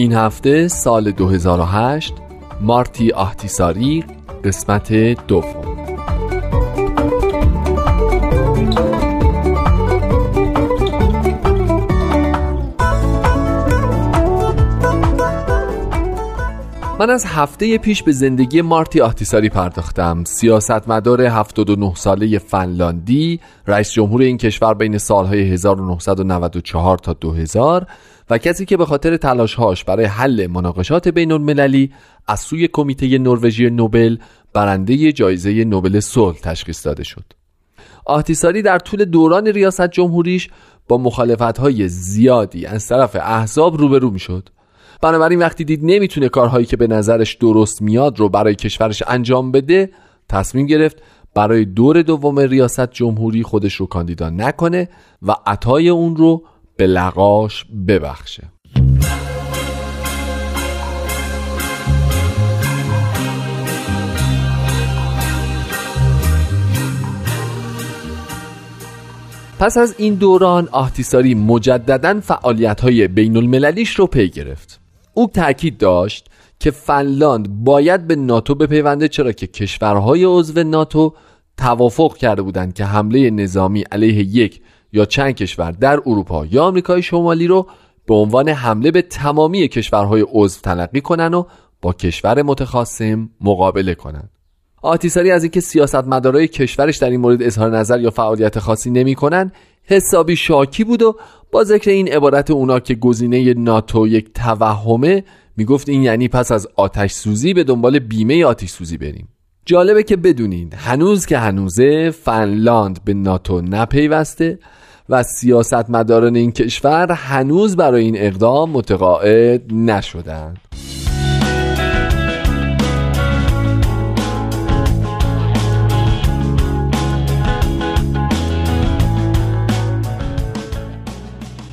این هفته سال 2008 مارتی آهتیساری قسمت دوم. من از هفته پیش به زندگی مارتی آهتیساری پرداختم. سیاستمدار 79 ساله فنلاندی رئیس جمهور این کشور بین سالهای 1994 تا 2000 و کسی که به خاطر تلاشهاش برای حل مناقشات بین المللی از سوی کمیته نروژی نوبل برنده جایزه نوبل صلح تشخیص داده شد. آهتیساری در طول دوران ریاست جمهوریش با مخالفت های زیادی از طرف احزاب روبرو می شد بنابراین وقتی دید نمی‌تونه کارهایی که به نظرش درست میاد رو برای کشورش انجام بده تصمیم گرفت برای دور دوم ریاست جمهوری خودش رو کاندیدا نکنه و عطای اون رو به لقاش ببخشه. پس از این دوران آهتیساری مجددا فعالیت های بین المللیش رو پی گرفت. او تاکید داشت که فنلاند باید به ناتو بپیونده چرا که کشورهای عضو ناتو توافق کرده بودند که حمله نظامی علیه یک یا چند کشور در اروپا یا آمریکای شمالی رو به عنوان حمله به تمامی کشورهای عضو تلقی کنن و با کشور متخاصم مقابله کنند. آتیساری از اینکه سیاستمدارای کشورش در این مورد اظهار نظر یا فعالیت خاصی نمی‌کنن حسابی شاکی بود و با ذکر این عبارت اونا که گزینه ناتو یک توهمه می‌گفت این یعنی پس از آتش سوزی به دنبال بیمه آتش سوزی بریم جالبه که بدونید هنوز که هنوزه فنلاند به ناتو نپیوسته و سیاستمداران این کشور هنوز برای این اقدام متقاعد نشدند.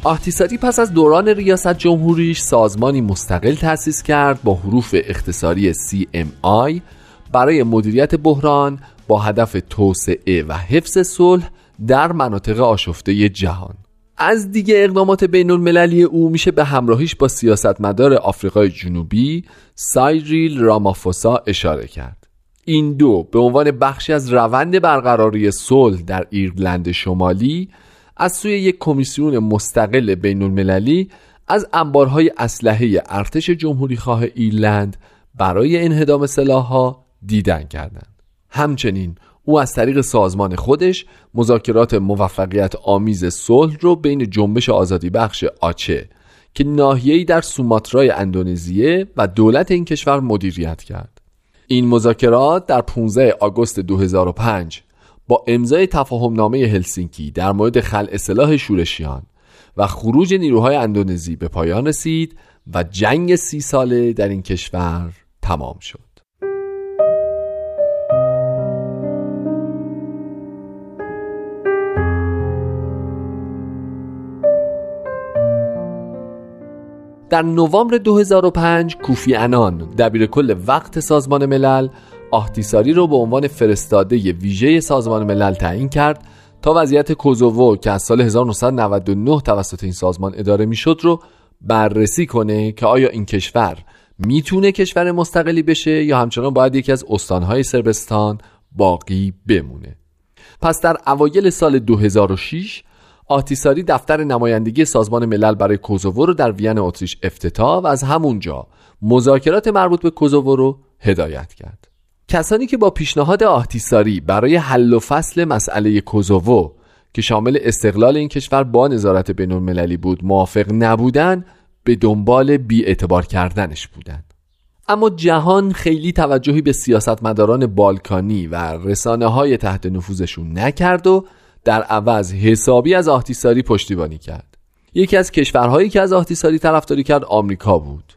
آهتیساری پس از دوران ریاست جمهوریش سازمانی مستقل تأسیس کرد با حروف اختصاری CMI برای مدیریت بحران با هدف توسعه و حفظ صلح در مناطق آشفته جهان. از دیگه اقدامات بین المللی او میشه به همراهیش با سیاستمدار آفریقای جنوبی سایریل رامافوسا اشاره کرد. این دو به عنوان بخشی از روند برقراری صلح در ایرلند شمالی از سوی یک کمیسیون مستقل بین المللی از انبارهای اسلحه ارتش جمهوری خواه ایرلند برای انهدام سلاحها دیدن کردند. همچنین او از طریق سازمان خودش مذاکرات موفقیت آمیز صلح رو بین جنبش آزادی بخش آچه که ناحیه‌ای در سوماترای اندونزیه و دولت این کشور مدیریت کرد. این مذاکرات در 15 آگوست 2005 با امضای تفاهم نامه هلسینکی در مورد خلع سلاح شورشیان و خروج نیروهای اندونزی به پایان رسید و جنگ سی ساله در این کشور تمام شد. در نوامبر 2005 کوفی انان دبیر کل وقت سازمان ملل آهتیساری رو به عنوان فرستاده ویژه سازمان ملل تعیین کرد تا وضعیت کوزوو که از سال 1999 توسط این سازمان اداره می‌شد رو بررسی کنه که آیا این کشور می‌تونه کشور مستقلی بشه یا همچنان باید یکی از استانهای سربستان باقی بمونه. پس در اوایل سال 2006 آتیساری دفتر نمایندگی سازمان ملل برای کوزوو رو در وین اتریش افتتاح و از همونجا مذاکرات مربوط به کوزوو رو هدایت کرد. کسانی که با پیشنهاد آتیساری برای حل و فصل مسئله کوزوو که شامل استقلال این کشور با نظارت بین المللی بود موافق نبودن به دنبال بی اعتبار کردنش بودند اما جهان خیلی توجهی به سیاستمداران بالکانی و رسانه های تحت نفوذشون نکرد و در عوض حسابی از آهتیساری پشتیبانی کرد. یکی از کشورهایی که از آهتیساری طرفداری کرد آمریکا بود.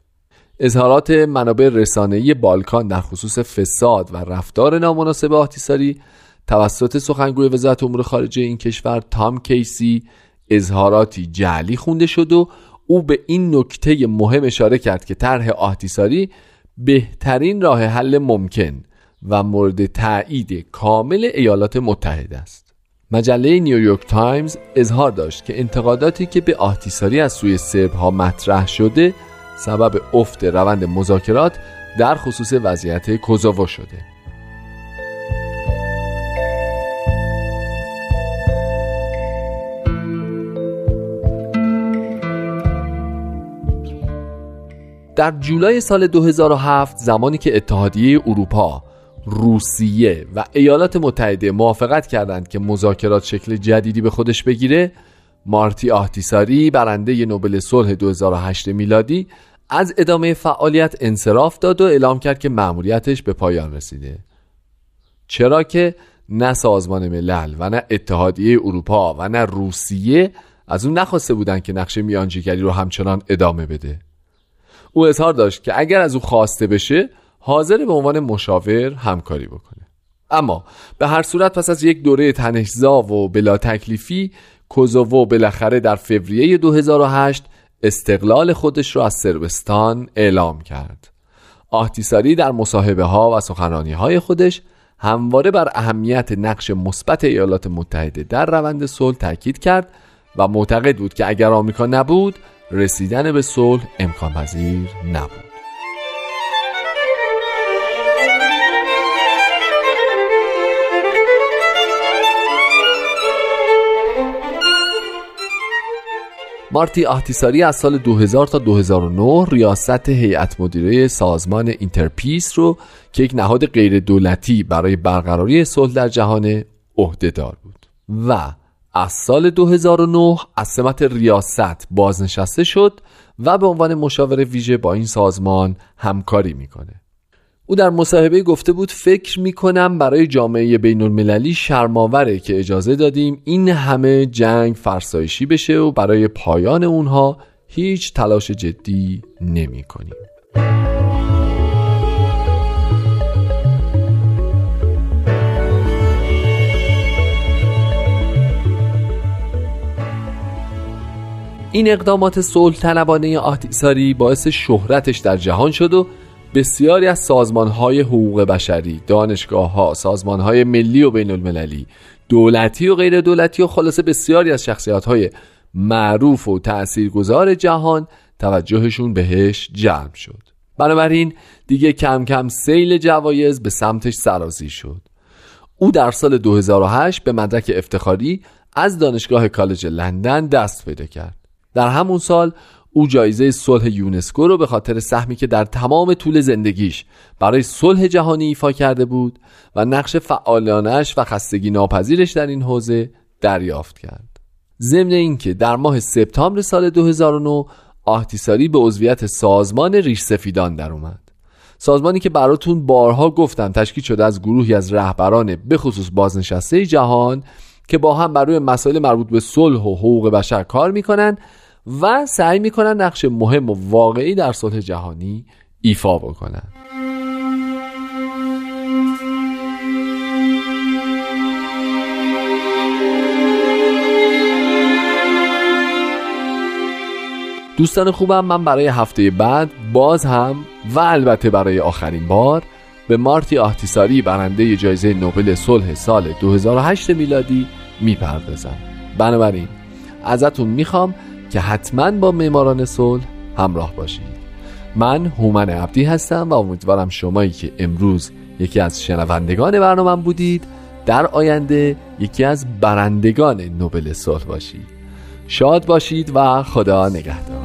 اظهارات منابع رسانه‌ای بالکان در خصوص فساد و رفتار نامناسب آهتیساری توسط سخنگوی وزارت امور خارجه این کشور تام کیسی اظهاراتی جعلی خونده شد و او به این نکته مهم اشاره کرد که طرح آهتیساری بهترین راه حل ممکن و مورد تایید کامل ایالات متحده است. مجله نیویورک تایمز اظهار داشت که انتقاداتی که به آهتیساری از سوی سرب ها مطرح شده سبب افت روند مذاکرات در خصوص وضعیت کوزوو شده. در جولای سال 2007 زمانی که اتحادیه اروپا روسیه و ایالات متحده موافقت کردند که مذاکرات شکل جدیدی به خودش بگیره مارتی آهتیساری برنده نوبل صلح 2008 میلادی از ادامه فعالیت انصراف داد و اعلام کرد که مأموریتش به پایان رسیده. چرا که نه سازمان ملل و نه اتحادیه اروپا و نه روسیه از اون نخواسته بودند که نقشه میانجیگری رو همچنان ادامه بده. او اظهار داشت که اگر از او خواسته بشه حاضر به عنوان مشاور همکاری بکنه. اما به هر صورت پس از یک دوره تنشزا و بلا تکلیفی کوزوو بالاخره در فوریه 2008 استقلال خودش را از سربستان اعلام کرد. آهتیساری در مصاحبه ها و سخنرانی های خودش همواره بر اهمیت نقش مثبت ایالات متحده در روند صلح تاکید کرد و معتقد بود که اگر آمریکا نبود رسیدن به صلح امکان پذیر نبود. مارتی آهتیساری از سال 2000 تا 2009 ریاست هیئت مدیره سازمان اینترپیس رو که یک نهاد غیر دولتی برای برقراری صلح در جهان عهدهدار بود. و از سال 2009 از سمت ریاست بازنشسته شد و به عنوان مشاور ویژه با این سازمان همکاری می‌کنه. او در مصاحبه گفته بود فکر می‌کنم برای جامعه بین المللی شرماوره که اجازه دادیم این همه جنگ فرسایشی بشه و برای پایان اونها هیچ تلاش جدی نمی کنیم. این اقدامات صلح طلبانه آتیساری باعث شهرتش در جهان شد و بسیاری از سازمانهای حقوق بشری، دانشگاه ها، سازمانهای ملی و بین المللی، دولتی و غیر دولتی و خلاصه بسیاری از شخصیت های معروف و تاثیرگذار جهان توجهشون بهش جلب شد. بنابراین دیگه کم کم سیل جوایز به سمتش سرازی شد. او در سال 2008 به مدرک افتخاری از دانشگاه کالج لندن دست پیدا کرد. در همون سال او جایزه صلح یونسکو رو به خاطر سهمی که در تمام طول زندگیش برای صلح جهانی ایفا کرده بود و نقش فعالانش و خستگی ناپذیرش در این حوزه دریافت کرد. ضمن اینکه در ماه سپتامبر سال 2009 آهتیساری به عضویت سازمان ریش سفیدان در اومد. سازمانی که براتون بارها گفتم تشکیل شده از گروهی از رهبران به خصوص بازنشسته جهان که با هم بر روی مسائل مربوط به صلح و حقوق بشر کار می‌کنن و سعی می‌کنن نقش مهم و واقعی در صلح جهانی ایفا بکنن. دوستان خوبم من برای هفته بعد باز هم و البته برای آخرین بار به مارتی آهتیساری برنده جایزه نوبل صلح سال 2008 میلادی می‌پردازم. بنابراین ازتون می‌خوام که حتما با معماران صلح همراه باشید. من هومن عبدی هستم و امیدوارم شمایی که امروز یکی از شنوندگان برنامه بودید در آینده یکی از برندگان نوبل صلح باشید. شاد باشید و خدا نگهدار.